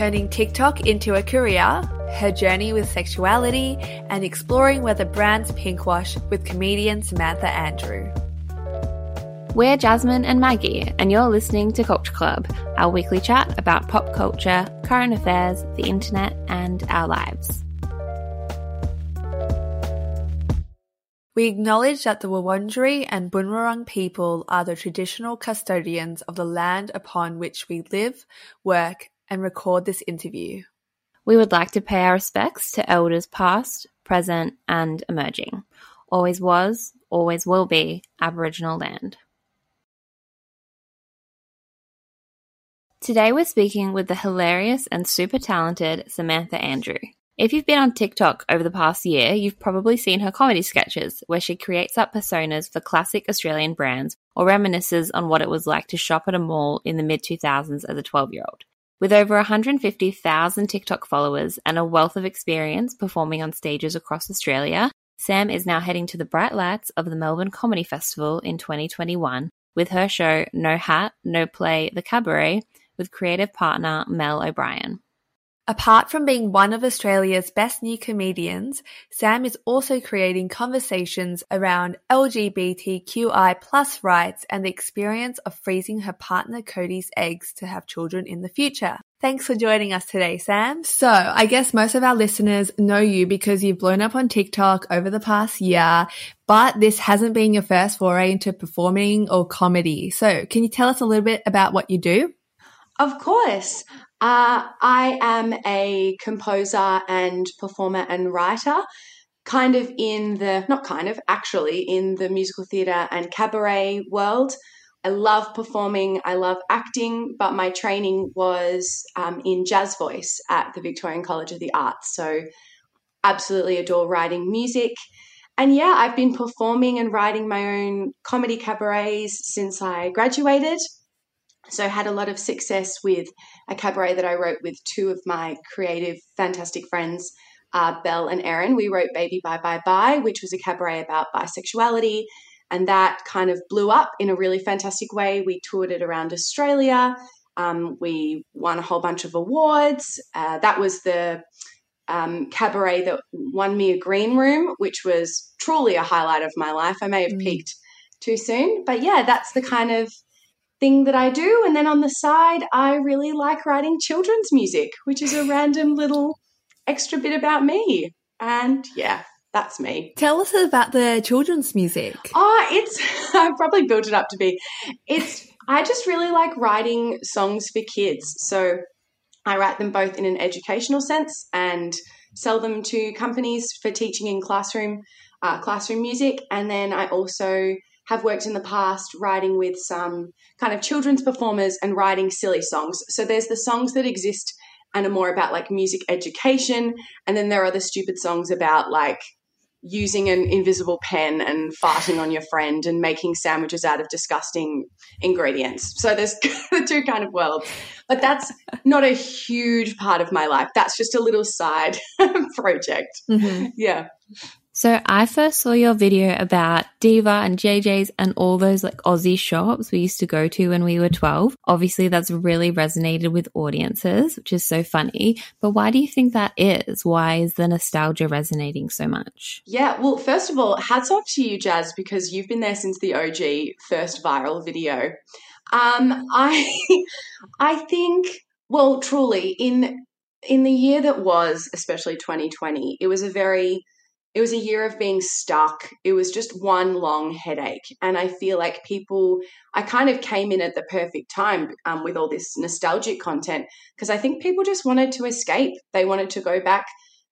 turning TikTok into a career, her journey with sexuality, and exploring whether brands pinkwash with comedian Samantha Andrew. We're Jasmine and Maggie, and you're listening to Culture Club, our weekly chat about pop culture, current affairs, the internet, and our lives. We acknowledge that the Wurundjeri and Bunurong people are the traditional custodians of the land upon which we live, work, and record this interview. We would like to pay our respects to elders past, present, and emerging. Always was, always will be Aboriginal land. Today we're speaking with the hilarious and super talented Samantha Andrew. If you've been on TikTok over the past year, you've probably seen her comedy sketches where she creates up personas for classic Australian brands or reminisces on what it was like to shop at a mall in the mid 2000s as a 12 year old. With over 150,000 TikTok followers and a wealth of experience performing on stages across Australia, Sam is now heading to the bright lights of the Melbourne Comedy Festival in 2021 with her show No Hat, No Play, The Cabaret with creative partner Mel O'Brien. Apart from being one of Australia's best new comedians, Sam is also creating conversations around LGBTQI plus rights and the experience of freezing her partner Cody's eggs to have children in the future. Thanks for joining us today, Sam. So, I guess most of our listeners know you because you've blown up on TikTok over the past year, but this hasn't been your first foray into performing or comedy. So, can you tell us a little bit about what you do? Of course. Uh, I am a composer and performer and writer, kind of in the, not kind of, actually in the musical theatre and cabaret world. I love performing, I love acting, but my training was um, in jazz voice at the Victorian College of the Arts. So, absolutely adore writing music. And yeah, I've been performing and writing my own comedy cabarets since I graduated. So I had a lot of success with a cabaret that I wrote with two of my creative, fantastic friends, uh, Belle and Erin. We wrote Baby Bye Bye Bye, which was a cabaret about bisexuality. And that kind of blew up in a really fantastic way. We toured it around Australia. Um, we won a whole bunch of awards. Uh, that was the um, cabaret that won me a green room, which was truly a highlight of my life. I may have mm. peaked too soon, but yeah, that's the kind of thing that I do. And then on the side, I really like writing children's music, which is a random little extra bit about me. And yeah, that's me. Tell us about the children's music. Oh, it's, I've probably built it up to be, it's, I just really like writing songs for kids. So I write them both in an educational sense and sell them to companies for teaching in classroom, uh, classroom music. And then I also have worked in the past writing with some kind of children's performers and writing silly songs. So there's the songs that exist and are more about like music education. And then there are the stupid songs about like using an invisible pen and farting on your friend and making sandwiches out of disgusting ingredients. So there's the two kind of worlds. But that's not a huge part of my life. That's just a little side project. Mm-hmm. Yeah. So I first saw your video about Diva and Jay Jays and all those like Aussie shops we used to go to when we were 12. Obviously that's really resonated with audiences, which is so funny. But why do you think that is? Why is the nostalgia resonating so much? Yeah, well, first of all, hats off to you, Jazz, because you've been there since the OG first viral video. Um, I I think well, truly in in the year that was, especially 2020, it was a very it was a year of being stuck. It was just one long headache. And I feel like people, I kind of came in at the perfect time um, with all this nostalgic content because I think people just wanted to escape. They wanted to go back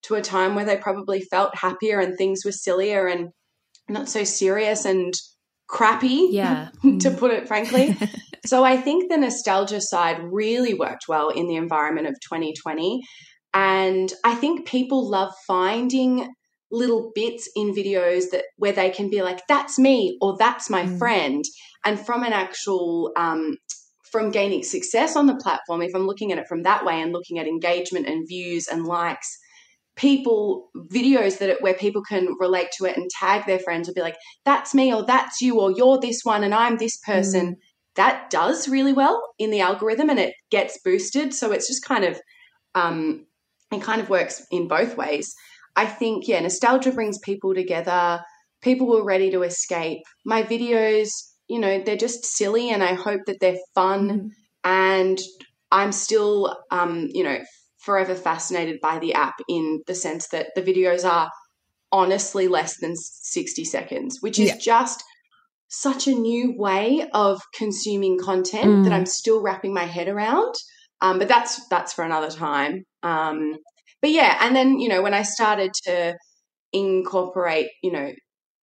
to a time where they probably felt happier and things were sillier and not so serious and crappy. Yeah. to put it frankly. so I think the nostalgia side really worked well in the environment of 2020. And I think people love finding little bits in videos that where they can be like that's me or that's my mm. friend and from an actual um, from gaining success on the platform if i'm looking at it from that way and looking at engagement and views and likes people videos that it, where people can relate to it and tag their friends and be like that's me or that's you or you're this one and i'm this person mm. that does really well in the algorithm and it gets boosted so it's just kind of um, it kind of works in both ways. I think, yeah, nostalgia brings people together. People were ready to escape. My videos, you know, they're just silly and I hope that they're fun. Mm-hmm. And I'm still, um, you know, forever fascinated by the app in the sense that the videos are honestly less than 60 seconds, which is yeah. just such a new way of consuming content mm. that I'm still wrapping my head around. Um, but that's that's for another time. Um, but yeah, and then you know when I started to incorporate, you know,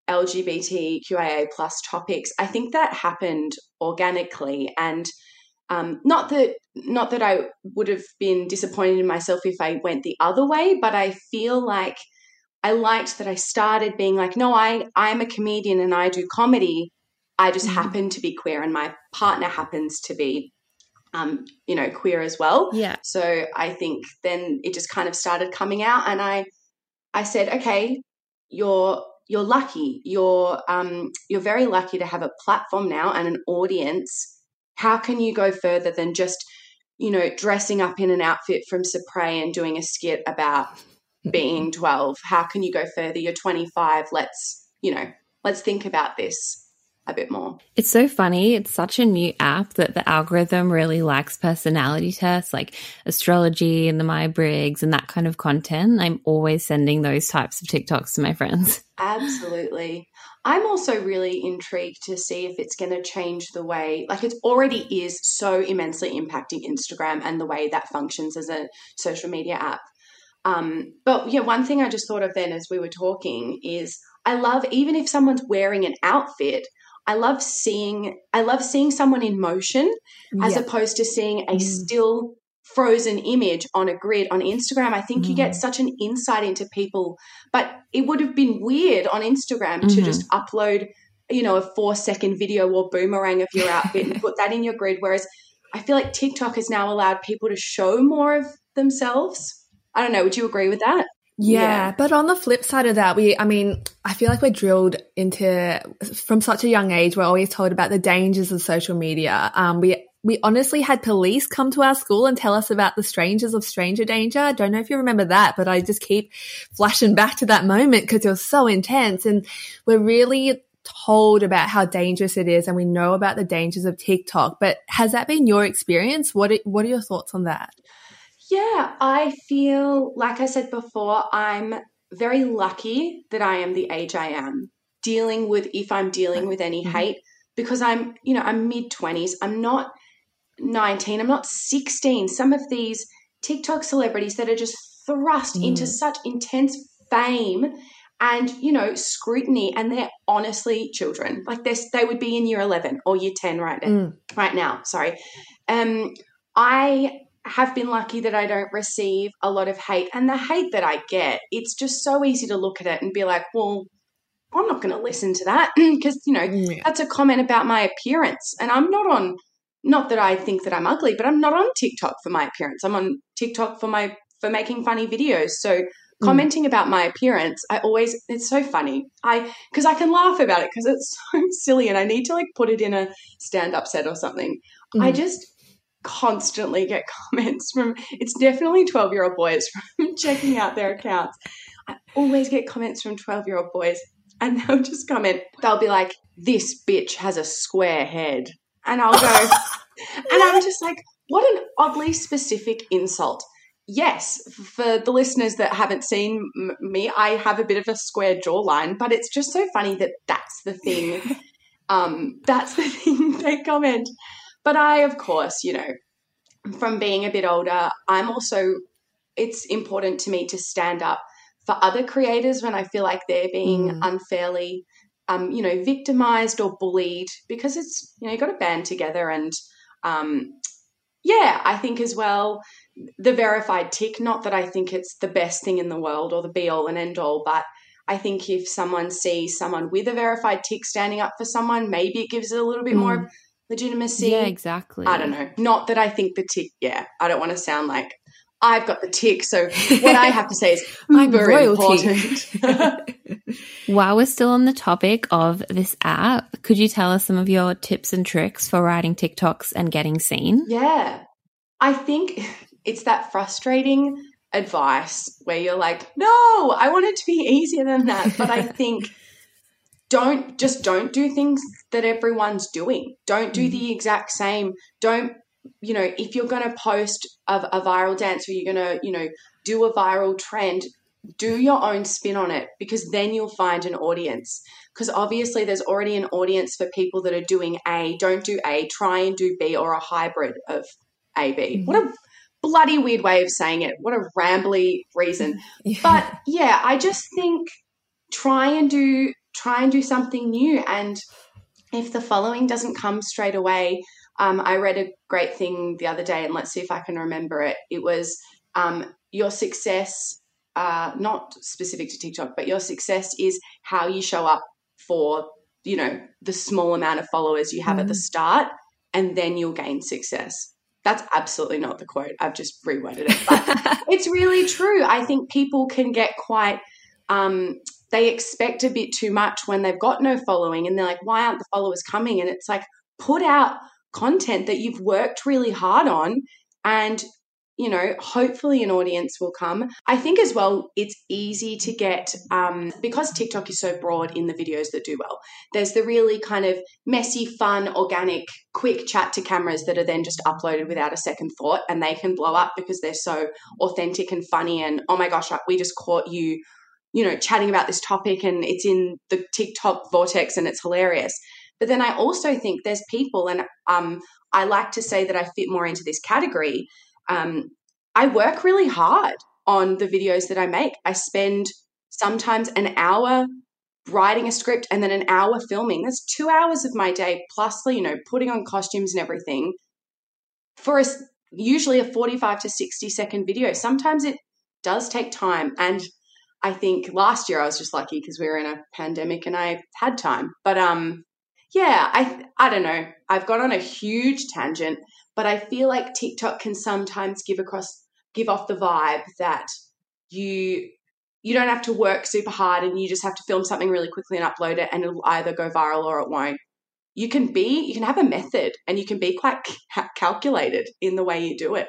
LGBTQIA plus topics, I think that happened organically, and um, not that not that I would have been disappointed in myself if I went the other way, but I feel like I liked that I started being like, no, I I'm a comedian and I do comedy. I just mm-hmm. happen to be queer, and my partner happens to be, um, you know, queer as well. Yeah. So I think then it just kind of started coming out, and I I said, okay, you're you're lucky. You're um you're very lucky to have a platform now and an audience. How can you go further than just you know dressing up in an outfit from Supre and doing a skit about being 12 how can you go further you're 25 let's you know let's think about this a bit more. It's so funny. It's such a new app that the algorithm really likes personality tests like astrology and the Myers Briggs and that kind of content. I'm always sending those types of TikToks to my friends. Absolutely. I'm also really intrigued to see if it's going to change the way, like it already is so immensely impacting Instagram and the way that functions as a social media app. Um, but yeah, one thing I just thought of then as we were talking is I love even if someone's wearing an outfit, I love seeing I love seeing someone in motion as yeah. opposed to seeing a mm. still frozen image on a grid on Instagram. I think mm. you get mm. such an insight into people, but it would have been weird on Instagram mm-hmm. to just upload, you know, a four second video or boomerang of your outfit and put that in your grid. Whereas I feel like TikTok has now allowed people to show more of themselves. I don't know. Would you agree with that? Yeah, yeah, but on the flip side of that, we, I mean, I feel like we're drilled into, from such a young age, we're always told about the dangers of social media. Um, we, we honestly had police come to our school and tell us about the strangers of stranger danger. I don't know if you remember that, but I just keep flashing back to that moment because it was so intense. And we're really told about how dangerous it is and we know about the dangers of TikTok. But has that been your experience? What, what are your thoughts on that? Yeah, I feel, like I said before, I'm very lucky that I am the age I am, dealing with, if I'm dealing with any mm-hmm. hate, because I'm, you know, I'm mid 20s. I'm not 19, I'm not 16. Some of these TikTok celebrities that are just thrust mm. into such intense fame and you know scrutiny and they're honestly children like they they would be in year 11 or year 10 right now mm. right now sorry um i have been lucky that I don't receive a lot of hate. And the hate that I get, it's just so easy to look at it and be like, well, I'm not going to listen to that because, you know, yeah. that's a comment about my appearance. And I'm not on, not that I think that I'm ugly, but I'm not on TikTok for my appearance. I'm on TikTok for my, for making funny videos. So mm. commenting about my appearance, I always, it's so funny. I, because I can laugh about it because it's so silly and I need to like put it in a stand up set or something. Mm. I just, constantly get comments from it's definitely 12 year old boys from checking out their accounts. I always get comments from 12 year old boys and they'll just comment, they'll be like, This bitch has a square head. And I'll go, and I'm just like, What an oddly specific insult. Yes, for the listeners that haven't seen m- me, I have a bit of a square jawline, but it's just so funny that that's the thing. um, that's the thing they comment. But I, of course, you know, from being a bit older, I'm also, it's important to me to stand up for other creators when I feel like they're being mm. unfairly, um, you know, victimized or bullied because it's, you know, you got to band together. And um, yeah, I think as well, the verified tick, not that I think it's the best thing in the world or the be all and end all, but I think if someone sees someone with a verified tick standing up for someone, maybe it gives it a little bit mm. more legitimacy. Yeah, exactly. I don't know. Not that I think the tick, yeah, I don't want to sound like I've got the tick. So what I have to say is I'm very important. While we're still on the topic of this app, could you tell us some of your tips and tricks for writing TikToks and getting seen? Yeah. I think it's that frustrating advice where you're like, no, I want it to be easier than that. But I think don't just don't do things that everyone's doing. Don't do mm-hmm. the exact same. Don't, you know, if you're going to post a, a viral dance or you're going to, you know, do a viral trend, do your own spin on it because then you'll find an audience. Because obviously, there's already an audience for people that are doing A. Don't do A, try and do B or a hybrid of A, B. Mm-hmm. What a bloody weird way of saying it. What a rambly reason. yeah. But yeah, I just think try and do try and do something new and if the following doesn't come straight away um, i read a great thing the other day and let's see if i can remember it it was um, your success uh, not specific to TikTok, but your success is how you show up for, you know, the small amount of followers you have mm. at the mm. start, and then you'll gain success. That's absolutely not the quote. I've just reworded it. But it's really true. I think people can get quite, um, they expect a bit too much when they've got no following and they're like, why aren't the followers coming? And it's like, put out content that you've worked really hard on and you know, hopefully an audience will come. I think as well, it's easy to get, um, because TikTok is so broad in the videos that do well, there's the really kind of messy, fun, organic, quick chat to cameras that are then just uploaded without a second thought and they can blow up because they're so authentic and funny. And oh my gosh, we just caught you, you know, chatting about this topic and it's in the TikTok vortex and it's hilarious. But then I also think there's people, and um, I like to say that I fit more into this category um, I work really hard on the videos that I make. I spend sometimes an hour writing a script and then an hour filming. That's two hours of my day, plus, you know, putting on costumes and everything for a, usually a 45 to 60 second video. Sometimes it does take time. And I think last year I was just lucky because we were in a pandemic and I had time. But um, yeah, I I don't know. I've gone on a huge tangent. But I feel like TikTok can sometimes give across give off the vibe that you you don't have to work super hard and you just have to film something really quickly and upload it and it'll either go viral or it won't. You can be you can have a method and you can be quite calculated in the way you do it.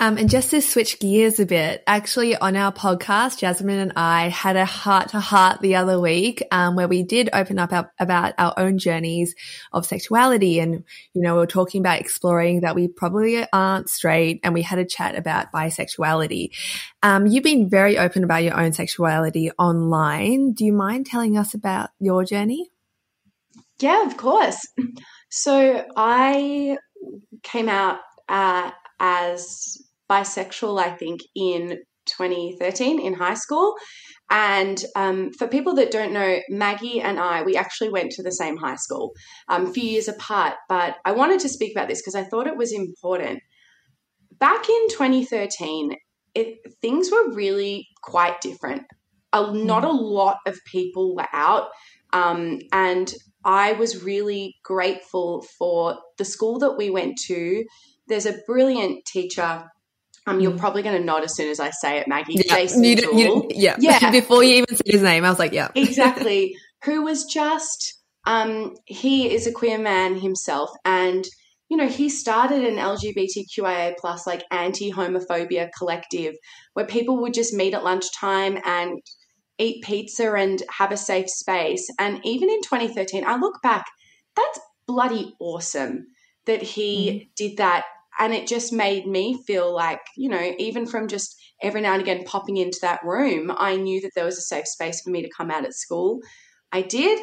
Um, and just to switch gears a bit, actually on our podcast, Jasmine and I had a heart to heart the other week, um, where we did open up our, about our own journeys of sexuality. And, you know, we were talking about exploring that we probably aren't straight and we had a chat about bisexuality. Um, you've been very open about your own sexuality online. Do you mind telling us about your journey? Yeah, of course. So I came out uh, as bisexual, I think, in 2013 in high school. And um, for people that don't know, Maggie and I, we actually went to the same high school, um, a few years apart. But I wanted to speak about this because I thought it was important. Back in 2013, it, things were really quite different. A, not a lot of people were out. Um, and I was really grateful for the school that we went to there's a brilliant teacher. Um, you're mm. probably going to nod as soon as I say it, Maggie. Yeah, Jason you, you, yeah. yeah. Before you even said his name, I was like, yeah, exactly. Who was just um, he is a queer man himself, and you know he started an LGBTQIA plus like anti homophobia collective where people would just meet at lunchtime and eat pizza and have a safe space. And even in 2013, I look back, that's bloody awesome that he mm. did that and it just made me feel like you know even from just every now and again popping into that room i knew that there was a safe space for me to come out at school. I did.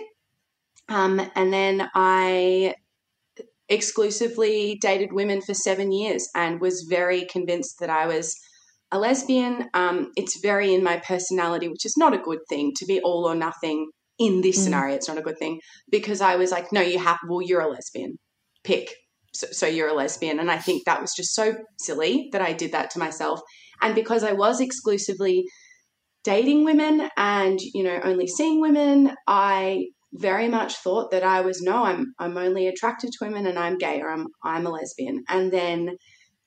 Um, and then i exclusively dated women for seven years and was very convinced that i was a lesbian. Um, it's very in my personality which is not a good thing to be all or nothing in this mm. scenario. It's not a good thing because i was like no you have well you're a lesbian. Pick so, so you're a lesbian. And I think that was just so silly that I did that to myself. And because I was exclusively dating women and, you know, only seeing women, I very much thought that I was no, I'm I'm only attracted to women and I'm gay or I'm I'm a lesbian. And then,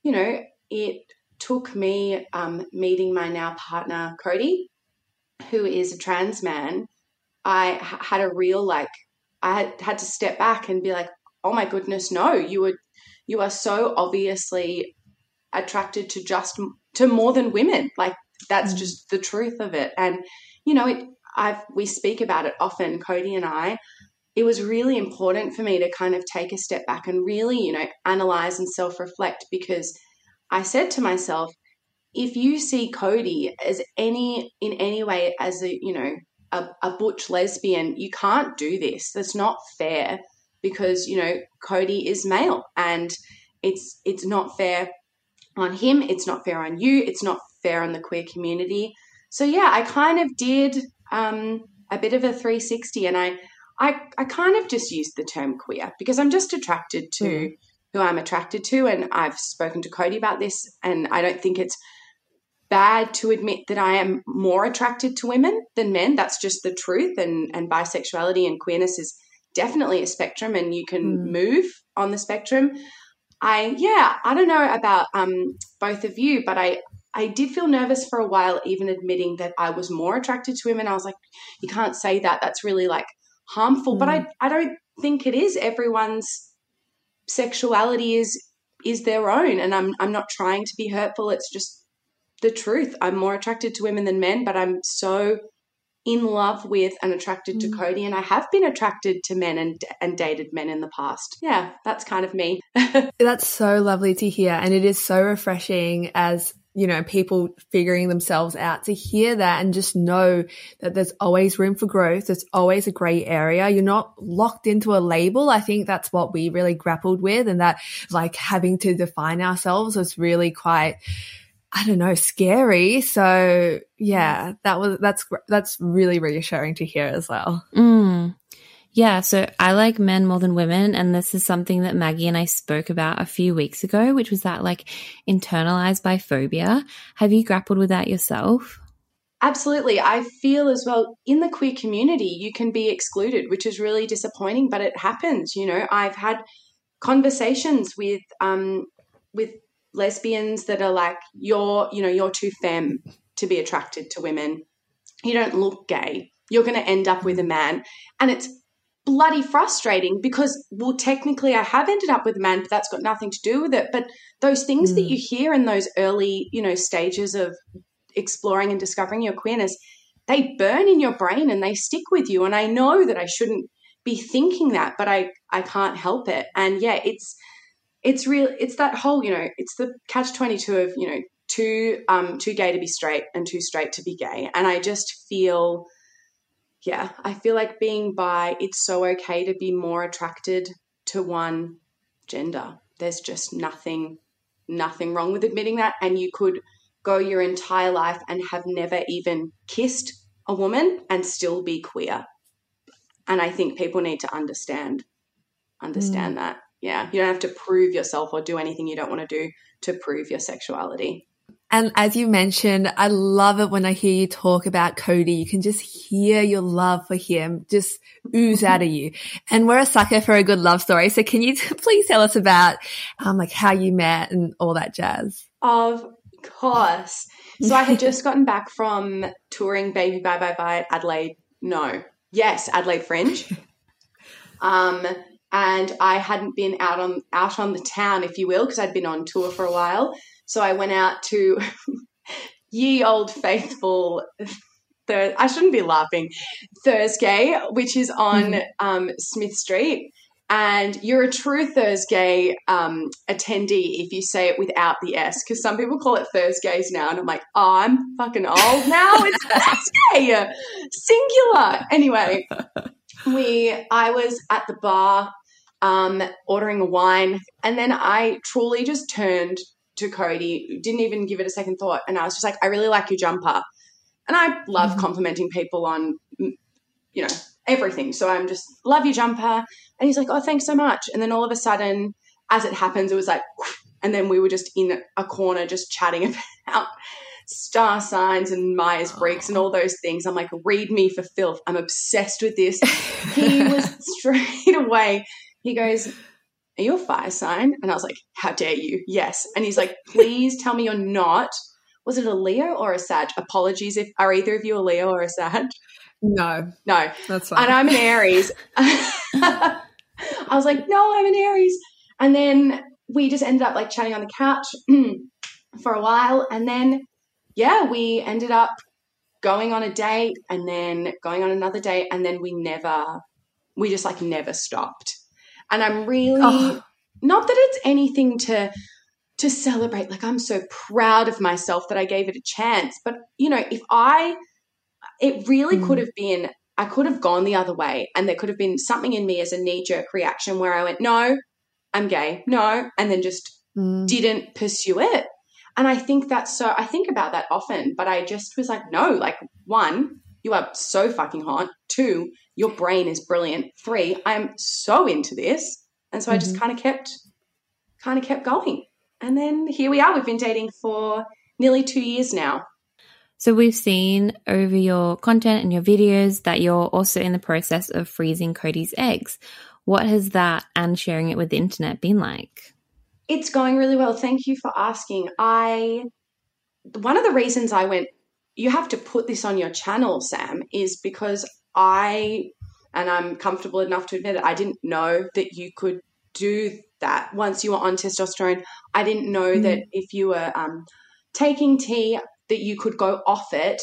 you know, it took me um, meeting my now partner Cody, who is a trans man. I had a real like I had, had to step back and be like, oh my goodness, no, you were you are so obviously attracted to just to more than women. Like that's mm. just the truth of it. And you know, it I've we speak about it often, Cody and I. It was really important for me to kind of take a step back and really, you know, analyze and self-reflect because I said to myself, if you see Cody as any in any way as a, you know, a, a butch lesbian, you can't do this. That's not fair because, you know, Cody is male and it's it's not fair on him, it's not fair on you, it's not fair on the queer community. So yeah, I kind of did um, a bit of a 360 and I, I I kind of just used the term queer because I'm just attracted to mm. who I'm attracted to and I've spoken to Cody about this and I don't think it's bad to admit that I am more attracted to women than men. That's just the truth. And, and bisexuality and queerness is definitely a spectrum and you can mm. move on the spectrum. I, yeah, I don't know about um, both of you, but I, I did feel nervous for a while, even admitting that I was more attracted to women. I was like, you can't say that. That's really like harmful. Mm. But I, I don't think it is. Everyone's sexuality is is their own, and I'm I'm not trying to be hurtful. It's just the truth. I'm more attracted to women than men, but I'm so in love with and attracted mm. to Cody, and I have been attracted to men and and dated men in the past. Yeah, that's kind of me. that's so lovely to hear, and it is so refreshing as you know people figuring themselves out to hear that and just know that there's always room for growth. There's always a gray area. You're not locked into a label. I think that's what we really grappled with, and that like having to define ourselves was really quite I don't know, scary. So yeah, that was, that's, that's really reassuring to hear as well. Mm. Yeah, so I like men more than women. And this is something that Maggie and I spoke about a few weeks ago, which was that like internalized biphobia. Have you grappled with that yourself? Absolutely. I feel as well in the queer community, you can be excluded, which is really disappointing, but it happens. You know, I've had conversations with, um, with lesbians that are like you're you know you're too femme to be attracted to women. You don't look gay. You're going to end up with a man. And it's bloody frustrating because well technically i have ended up with a man but that's got nothing to do with it. But those things mm. that you hear in those early you know stages of exploring and discovering your queerness they burn in your brain and they stick with you. And i know that i shouldn't be thinking that but i i can't help it. And yeah it's it's real it's that whole you know it's the catch 22 of you know too um too gay to be straight and too straight to be gay. And i just feel yeah i feel like being bi it's so okay to be more attracted to one gender. There's just nothing nothing wrong with admitting that. And you could go your entire life and have never even kissed a woman and still be queer. And i think people need to understand understand mm. that yeah, you don't have to prove yourself or do anything you don't want to do to prove your sexuality. And as you mentioned, I love it when I hear you talk about Cody. You can just hear your love for him just ooze out of you. And we're a sucker for a good love story. So can you please tell us about um, like how you met and all that jazz? Of course. So I had just gotten back from touring Baby Bye Bye Bye at Adelaide. No. Yes, Adelaide Fringe. Um, and I hadn't been out on out on the town, if you will, because I'd been on tour for a while. So I went out to ye old faithful. Thir- I shouldn't be laughing. Thursday, which is on mm-hmm. um, Smith Street, and you're a true Thursday um, attendee if you say it without the S, because some people call it Thursdays now, and I'm like, oh, I'm fucking old now. It's Thursday, singular. Anyway, we I was at the bar um, ordering a wine. And then I truly just turned to Cody, didn't even give it a second thought. And I was just like, I really like your jumper. And I love mm-hmm. complimenting people on, you know, everything. So I'm just, love your jumper. And he's like, oh, thanks so much. And then all of a sudden, as it happens, it was like, and then we were just in a corner just chatting about star signs and Myers Briggs and all those things. I'm like, read me for filth. I'm obsessed with this. he was straight away he goes, Are you a fire sign? And I was like, How dare you? Yes. And he's like, Please tell me you're not. Was it a Leo or a Sag? Apologies if are either of you a Leo or a Sag? No. No. That's fine. And I'm an Aries. I was like, No, I'm an Aries. And then we just ended up like chatting on the couch. for a while. And then, yeah, we ended up going on a date and then going on another date. And then we never, we just like never stopped. And I'm really, oh. not that it's anything to, to celebrate. Like I'm so proud of myself that I gave it a chance. But, you know, if I, it really mm. could have been I could have gone the other way and there could have been something in me as a knee jerk reaction where I went, no, I'm gay, no, and then just mm. didn't pursue it. And I think that's so, I think about that often, but I just was like, no, like one, you are so fucking hot. Two, your brain is brilliant. Three, I'm so into this. And so mm-hmm. I just mm-hmm. kind of kept, kind of kept going. And then here we are. We've been dating for nearly two years now. So we've seen over your content and your videos that you're also in the process of freezing Cody's eggs. What has that and sharing it with the internet been like? It's going really well. Thank you for asking. I one of the reasons I went you have to put this on your channel, Sam, is because I and I'm comfortable enough to admit it, I didn't know that you could do that once you were on testosterone. I didn't know mm. that if you were um, taking T that you could go off it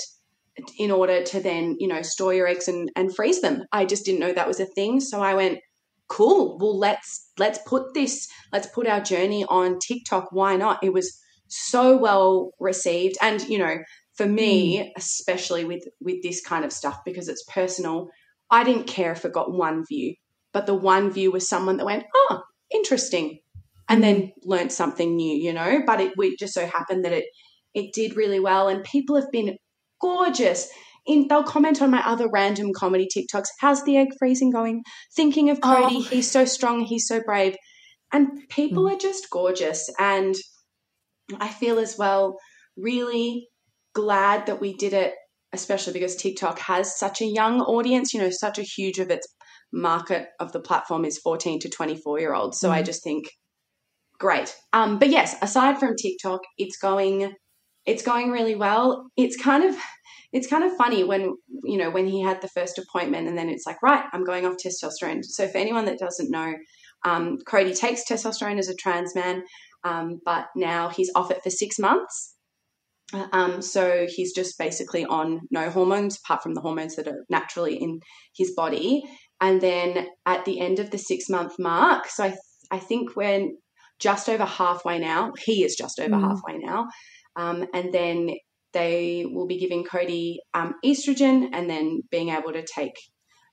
in order to then, you know, store your eggs and, and freeze them. I just didn't know that was a thing. So I went, cool, well let's let's put this, let's put our journey on TikTok. Why not? It was so well received. And, you know, for me, mm. especially with with this kind of stuff, because it's personal, I didn't care if it got one view. But the one view was someone that went, oh, interesting. And then hmm. learned something new, you know. But it we just so happened that it it did really well, and people have been gorgeous. In, they'll comment on my other random comedy TikToks. How's the egg freezing going? Thinking of Cody. Oh. He's so strong. He's so brave. And people mm. are just gorgeous. And I feel as well really glad that we did it, especially because TikTok has such a young audience. You know, such a huge of its market of the platform is 14 to 24 year olds. So mm. I just think great. Um, but yes, aside from TikTok, it's going it's going really well. It's kind of it's kind of funny when you know when he had the first appointment and then it's like right i'm going off testosterone. So for anyone that doesn't know um, cody takes testosterone as a trans man um, but now he's off it for six months. Um, so he's just basically on no hormones apart from the hormones that are naturally in his body. And then at the end of the six month mark so i, th- I think we're just over halfway now. He is just over mm. halfway now um, and then they will be giving Cody um, estrogen and then being able to take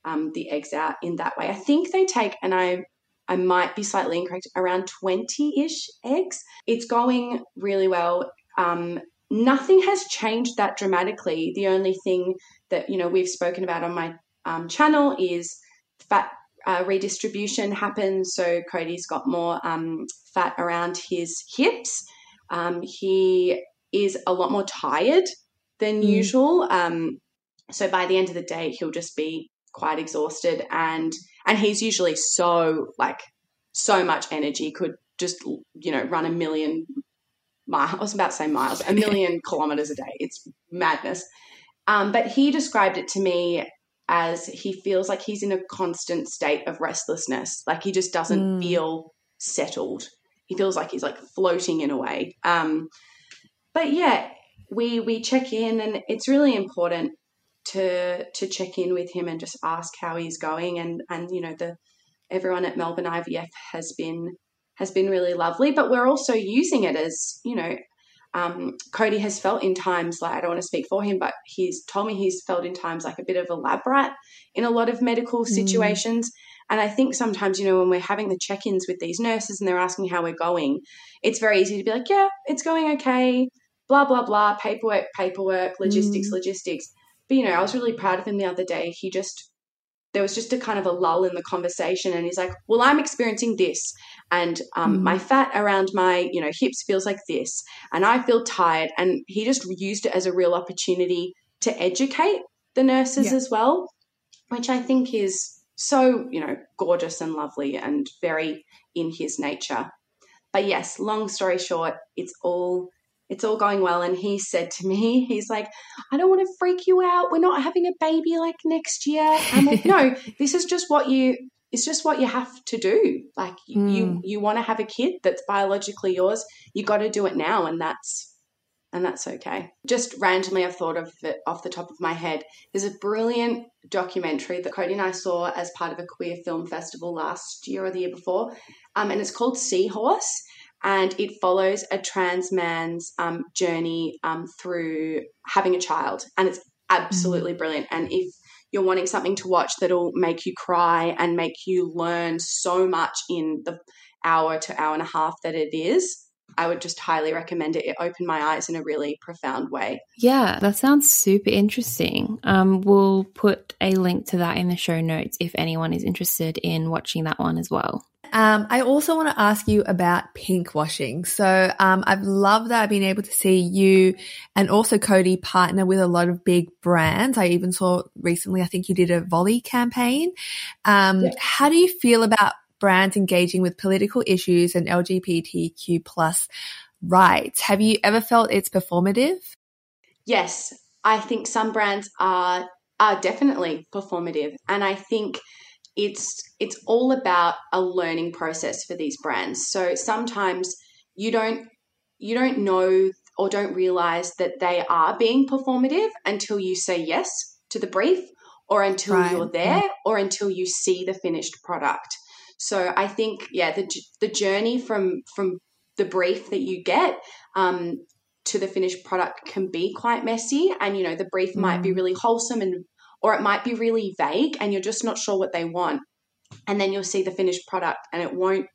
um, the eggs out in that way. I think they take, and I I might be slightly incorrect, around 20 ish eggs. It's going really well. Um, nothing has changed that dramatically. The only thing that you know we've spoken about on my um, channel is fat uh, redistribution happens. So Cody's got more um, fat around his hips. Um, he is a lot more tired than mm. usual. Um, so by the end of the day, he'll just be quite exhausted, and and he's usually so like so much energy could just you know run a million miles. I was about to say miles, a million kilometers a day. It's madness. Um, but he described it to me as he feels like he's in a constant state of restlessness. Like he just doesn't mm. feel settled. He feels like he's like floating in a way. Um, but yeah, we we check in, and it's really important to to check in with him and just ask how he's going. And and you know the everyone at Melbourne IVF has been has been really lovely, but we're also using it as you know. Um, Cody has felt in times like I don't want to speak for him, but he's told me he's felt in times like a bit of a lab rat in a lot of medical mm. situations. Mm. And I think sometimes, you know, when we're having the check ins with these nurses and they're asking how we're going, it's very easy to be like, yeah, it's going okay blah, blah, blah, paperwork, paperwork, logistics, mm. logistics. But, you know, I was really proud of him the other day. He just, there was just a kind of a lull in the conversation and he's like well i'm experiencing this and um, mm. my fat around my you know hips feels like this and i feel tired and he just used it as a real opportunity to educate the nurses yeah. as well which i think is so you know gorgeous and lovely and very in his nature but yes long story short it's all it's all going well. And he said to me, he's like, I don't want to freak you out. We're not having a baby like next year. I'm like, no, this is just what you, it's just what you have to do. Like mm. you, hmm. you want to have a kid that's biologically yours. You got to do it now. And that's, and that's okay. Just randomly, I've thought of it off the top of my head. There's a brilliant documentary that Cody and I saw as part of a queer film festival last year or the year before, um, and it's called Seahorse. And it follows a trans man's um, journey um, through having a child. And it's absolutely mm. brilliant. And if you're wanting something to watch that'll make you cry and make you learn so much in the hour to hour and a half that it is, I would just highly recommend it. It opened my eyes in a really profound way. Yeah, that sounds super interesting. Um, we'll put a link to that in the show notes if anyone is interested in watching that one as well. Um, I also want to ask you about pink washing. So um, I've loved that I've been able to see you and also Cody partner with a lot of big brands. I even saw recently, I think you did a volley campaign. Um, yeah. How do you feel about brands engaging with political issues and LGBTQ plus rights. Have you ever felt it's performative? Yes, I think some brands are are definitely performative, and I think it's it's all about a learning process for these brands. So sometimes you don't you don't know or don't realize that they are being performative until you say yes to the brief or until right. you're there or until you see the finished product. So I think, yeah, the the journey from from the brief that you get um, to the finished product can be quite messy, and you know the brief mm. might be mm. really wholesome and or it might be really vague, and you're just not sure what they want, and then you'll see the finished product, and it won't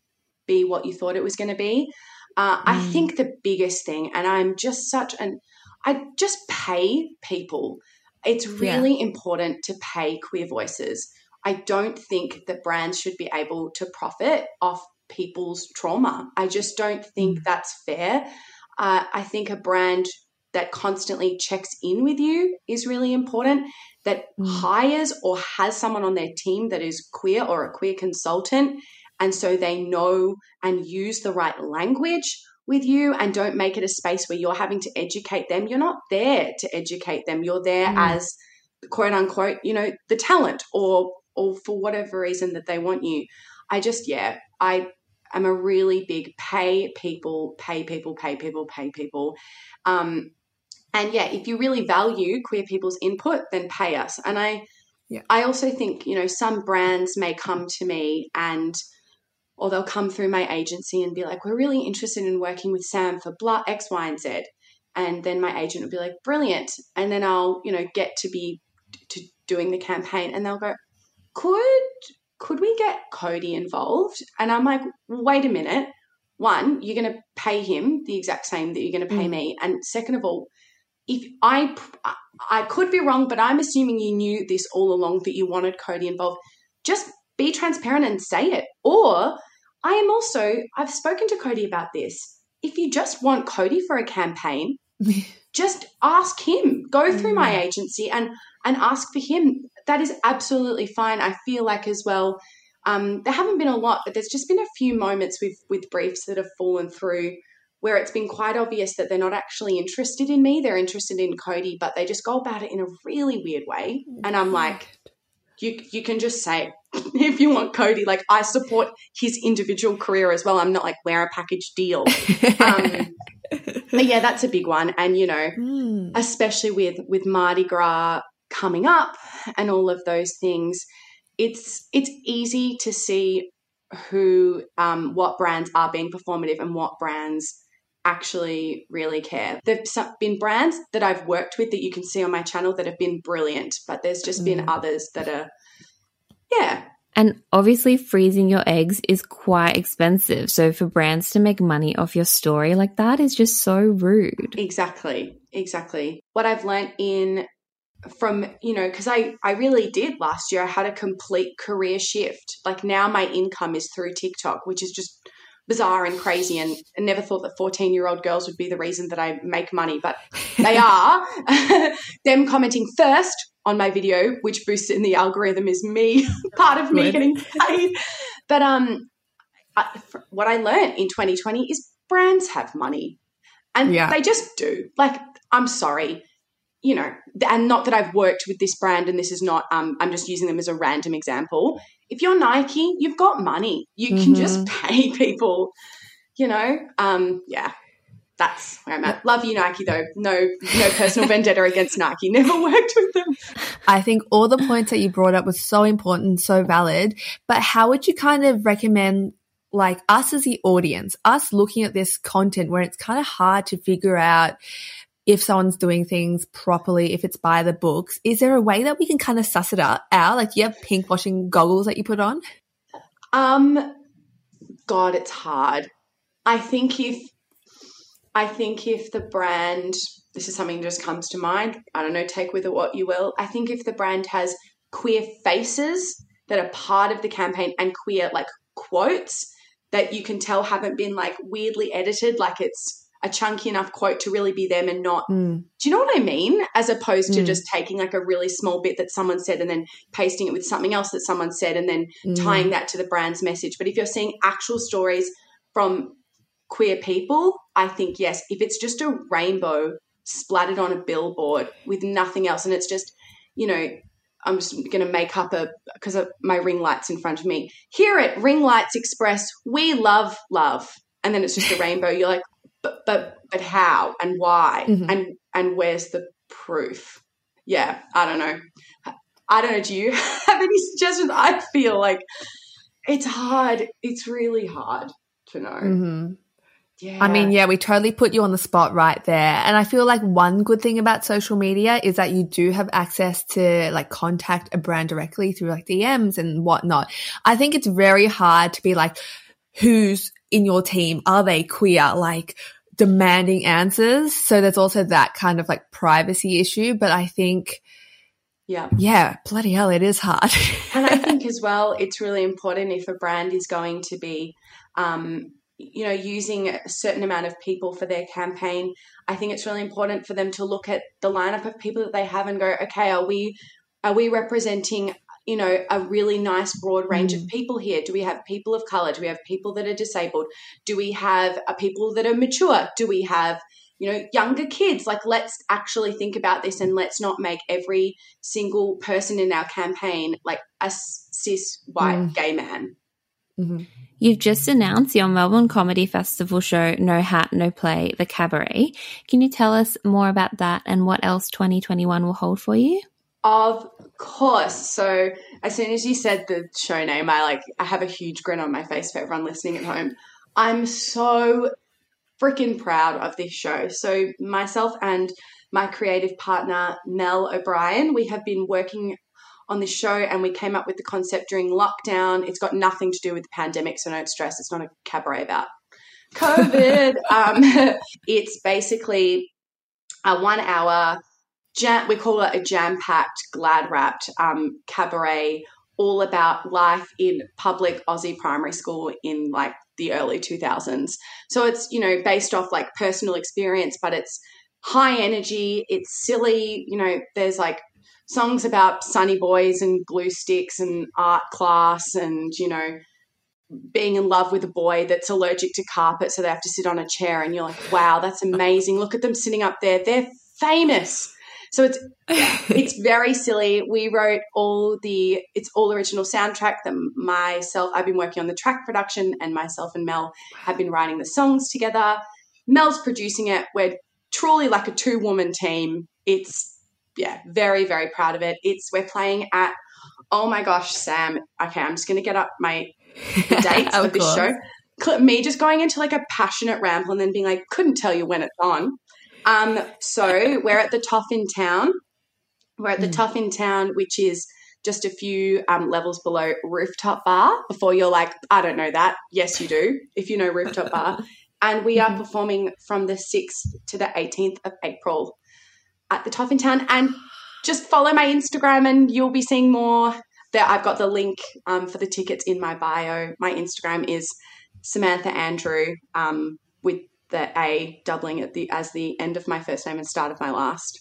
be what you thought it was going to be. Uh, mm. I think the biggest thing, and I'm just such an, I just pay people. It's really yeah. important to pay queer voices. I don't think that brands should be able to profit off people's trauma. I just don't think mm. that's fair. Uh, I think a brand that constantly checks in with you is really important, that mm. hires or has someone on their team that is queer or a queer consultant. And so they know and use the right language with you and don't make it a space where you're having to educate them. You're not there to educate them. You're there mm. as quote unquote, you know, the talent or or for whatever reason that they want you. I just, yeah, I am a really big pay people, pay people, pay people, pay people. Um, and yeah, if you really value queer people's input, then pay us. And I, yeah. I also think you know some brands may come to me and, or they'll come through my agency and be like, we're really interested in working with Sam for blah X, Y, and Z. And then my agent will be like, brilliant. And then I'll you know get to be to doing the campaign, and they'll go, could could we get Cody involved? And I'm like, wait a minute. One, you're going to pay him the exact same that you're going to pay mm. me. And second of all, if I I could be wrong, but I'm assuming you knew this all along that you wanted Cody involved. Just be transparent and say it. Or I am also I've spoken to Cody about this. If you just want Cody for a campaign, just ask him. Go through my mm. agency and and ask for him that is absolutely fine. I feel like as well, um, there haven't been a lot, but there's just been a few moments with with briefs that have fallen through where it's been quite obvious that they're not actually interested in me. They're interested in Cody, but they just go about it in a really weird way. And I'm like, you you can just say if you want Cody, like I support his individual career as well. I'm not like wear a package deal. Um, but yeah, that's a big one. And you know, mm. especially with with Mardi Gras coming up and all of those things, it's it's easy to see who um, what brands are being performative and what brands actually really care. There've been brands that I've worked with that you can see on my channel that have been brilliant, but there's just mm. been others that are yeah. And obviously freezing your eggs is quite expensive. So for brands to make money off your story like that is just so rude. Exactly. Exactly. What I've learned in from you know because i i really did last year i had a complete career shift like now my income is through tiktok which is just bizarre and crazy and never thought that 14 year old girls would be the reason that i make money but they are them commenting first on my video which boosts in the algorithm is me part of me getting paid but um I, what i learned in 2020 is brands have money and yeah. they just do like i'm sorry you know, and not that I've worked with this brand and this is not, um, I'm just using them as a random example. If you're Nike, you've got money. You mm-hmm. can just pay people, you know? Um, yeah. that's where I'm at. Love you, Nike, though. No, no personal vendetta against Nike. Never worked with them. I think all the points that you brought up was so important, so valid. But how would you kind of recommend, like us as the audience, us looking at this content where it's kind of hard to figure out if someone's doing things properly, if it's by the books, is there a way that we can kind of suss it out? Like, do you have pink washing goggles that you put on? Um, God, it's hard. I think if I think if the brand, this is something just comes to mind. I don't know, take with it what you will. I think if the brand has queer faces that are part of the campaign and queer like quotes that you can tell haven't been like weirdly edited, like it's a chunky enough quote to really be them and not mm. do you know what i mean as opposed to mm. just taking like a really small bit that someone said and then pasting it with something else that someone said and then mm. tying that to the brand's message but if you're seeing actual stories from queer people i think yes if it's just a rainbow splattered on a billboard with nothing else and it's just you know i'm just going to make up a because my ring lights in front of me here at ring lights express we love love and then it's just a rainbow you're like but but but how and why mm-hmm. and and where's the proof? Yeah, I don't know. I don't know. Do you have any suggestions? I feel like it's hard. It's really hard to know. Mm-hmm. Yeah. I mean, yeah, we totally put you on the spot right there. And I feel like one good thing about social media is that you do have access to like contact a brand directly through like DMs and whatnot. I think it's very hard to be like, who's in your team? Are they queer? Like demanding answers. So there's also that kind of like privacy issue. But I think, yeah, yeah, bloody hell, it is hard. and I think as well, it's really important if a brand is going to be, um, you know, using a certain amount of people for their campaign. I think it's really important for them to look at the lineup of people that they have and go, okay, are we are we representing you know, a really nice broad range mm. of people here? Do we have people of color? Do we have people that are disabled? Do we have uh, people that are mature? Do we have, you know, younger kids? Like, let's actually think about this and let's not make every single person in our campaign like a cis white mm. gay man. Mm-hmm. You've just announced your Melbourne Comedy Festival show, No Hat, No Play, The Cabaret. Can you tell us more about that and what else 2021 will hold for you? Of course. So as soon as you said the show name, I like I have a huge grin on my face for everyone listening at home. I'm so freaking proud of this show. So myself and my creative partner Mel O'Brien, we have been working on this show and we came up with the concept during lockdown. It's got nothing to do with the pandemic, so don't stress. It's not a cabaret about COVID. um, it's basically a one hour jam, we call it a jam packed, glad wrapped um, cabaret, all about life in public Aussie primary school in like the early 2000s. So it's, you know, based off like personal experience, but it's high energy, it's silly, you know, there's like songs about sunny boys and glue sticks and art class and, you know, being in love with a boy that's allergic to carpet, so they have to sit on a chair, and you're like, wow, that's amazing. Look at them sitting up there. They're famous. So it's it's very silly. We wrote all the it's all original soundtrack that myself I've been working on the track production and myself and Mel have been writing the songs together. Mel's producing it. We're truly like a two woman team. It's yeah, very very proud of it. It's we're playing at oh my gosh, Sam. Okay, I'm just gonna get up my dates of, of this show. Me just going into like a passionate ramble and then being like, couldn't tell you when it's on. Um, so we're at the Toff in Town. We're at the mm. Toff in Town, which is just a few um, levels below Rooftop Bar. Before you're like, I don't know that. Yes, you do. If you know Rooftop Bar, and we are mm-hmm. performing from the 6th to the 18th of April at the Toff in Town. And just follow my Instagram, and you'll be seeing more. There, I've got the link um, for the tickets in my bio. My Instagram is Samantha Andrew um, with the A doubling at the as the end of my first name and start of my last.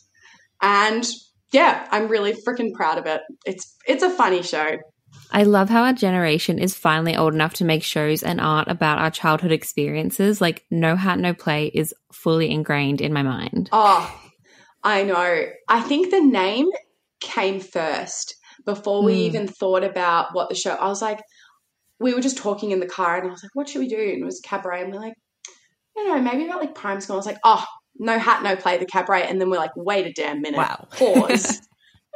And yeah, I'm really freaking proud of it. It's it's a funny show. I love how our generation is finally old enough to make shows and art about our childhood experiences. Like No Hat No Play is fully ingrained in my mind. Oh, I know. I think the name came first before we mm. even thought about what the show. I was like, we were just talking in the car, and I was like, "What should we do?" And it was cabaret, and we're like, yeah, don't know, maybe about like prime school. I was like, oh, no hat, no play, the cabaret. And then we're like, wait a damn minute. Wow. Pause.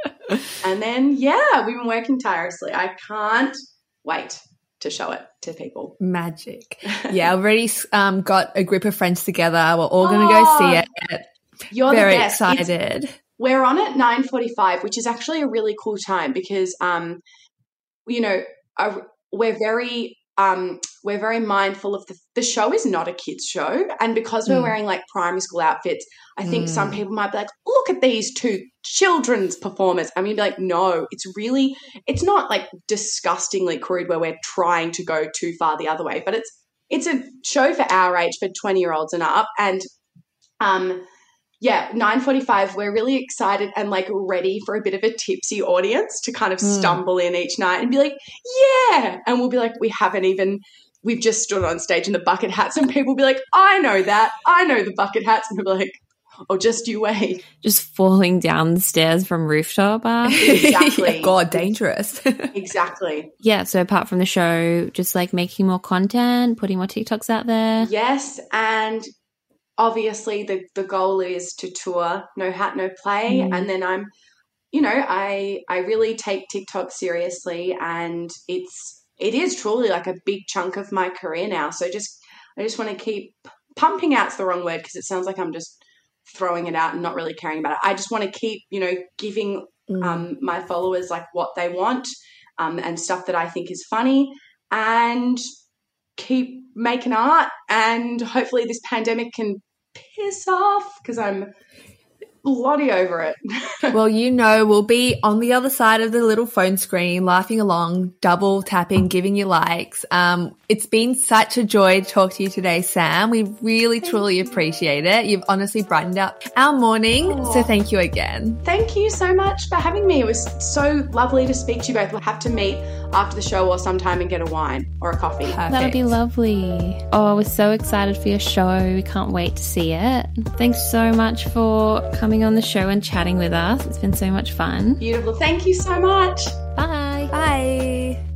and then, yeah, we've been working tirelessly. I can't wait to show it to people. Magic. Yeah, I've already um, got a group of friends together. We're all going to go Oh, see it. You're Very the best. It's- excited. we're on at 9.45 which is actually a really cool time because um you know uh, we're very um we're very mindful of the the show is not a kids show and because we're Mm. wearing like primary school outfits i think some Mm. people might be like look at these two children's performers i mean be like no it's really it's not like disgustingly crude where we're trying to go too far the other way but it's it's a show for our age for 20 year olds and up and um yeah 9.45 we're really excited and like ready for a bit of a tipsy audience to kind of Mm. stumble in each night and be like yeah and we'll be like we haven't even we've just stood on stage in the bucket hats and people will be like i know that i know the bucket hats and we'll be like oh just you wait Just falling down the stairs from rooftop. Uh. Exactly. God, dangerous. exactly yeah, so apart from the show, just like making more content, putting more TikToks out there. yes and obviously the the goal is to tour no hat no play Mm. and then i'm you know i i really take tiktok seriously and it's it is truly like a big chunk of my career now so just i just want to keep pumping out's the wrong word because it sounds like i'm just throwing it out and not really caring about it i just want to keep you know giving Mm. um, my followers like what they want um, and stuff that I think is funny and keep making art and hopefully this pandemic can piss off because I'm bloody over it. well, you know, we'll be on the other side of the little phone screen, laughing along, double tapping, giving you likes. Um, it's been such a joy to talk to you today, Sam. We really, truly appreciate it. You've honestly brightened up our morning. So thank you again. Thank you so much for having me. It was so lovely to speak to you both. We'll have to meet after the show or sometime and get a wine or a coffee. Perfect. That would be lovely. Oh, we're so excited for your show. We can't wait to see it. Thanks so much for coming on the show and chatting with us. It's been so much fun. Beautiful. Thank you so much. Bye. Bye.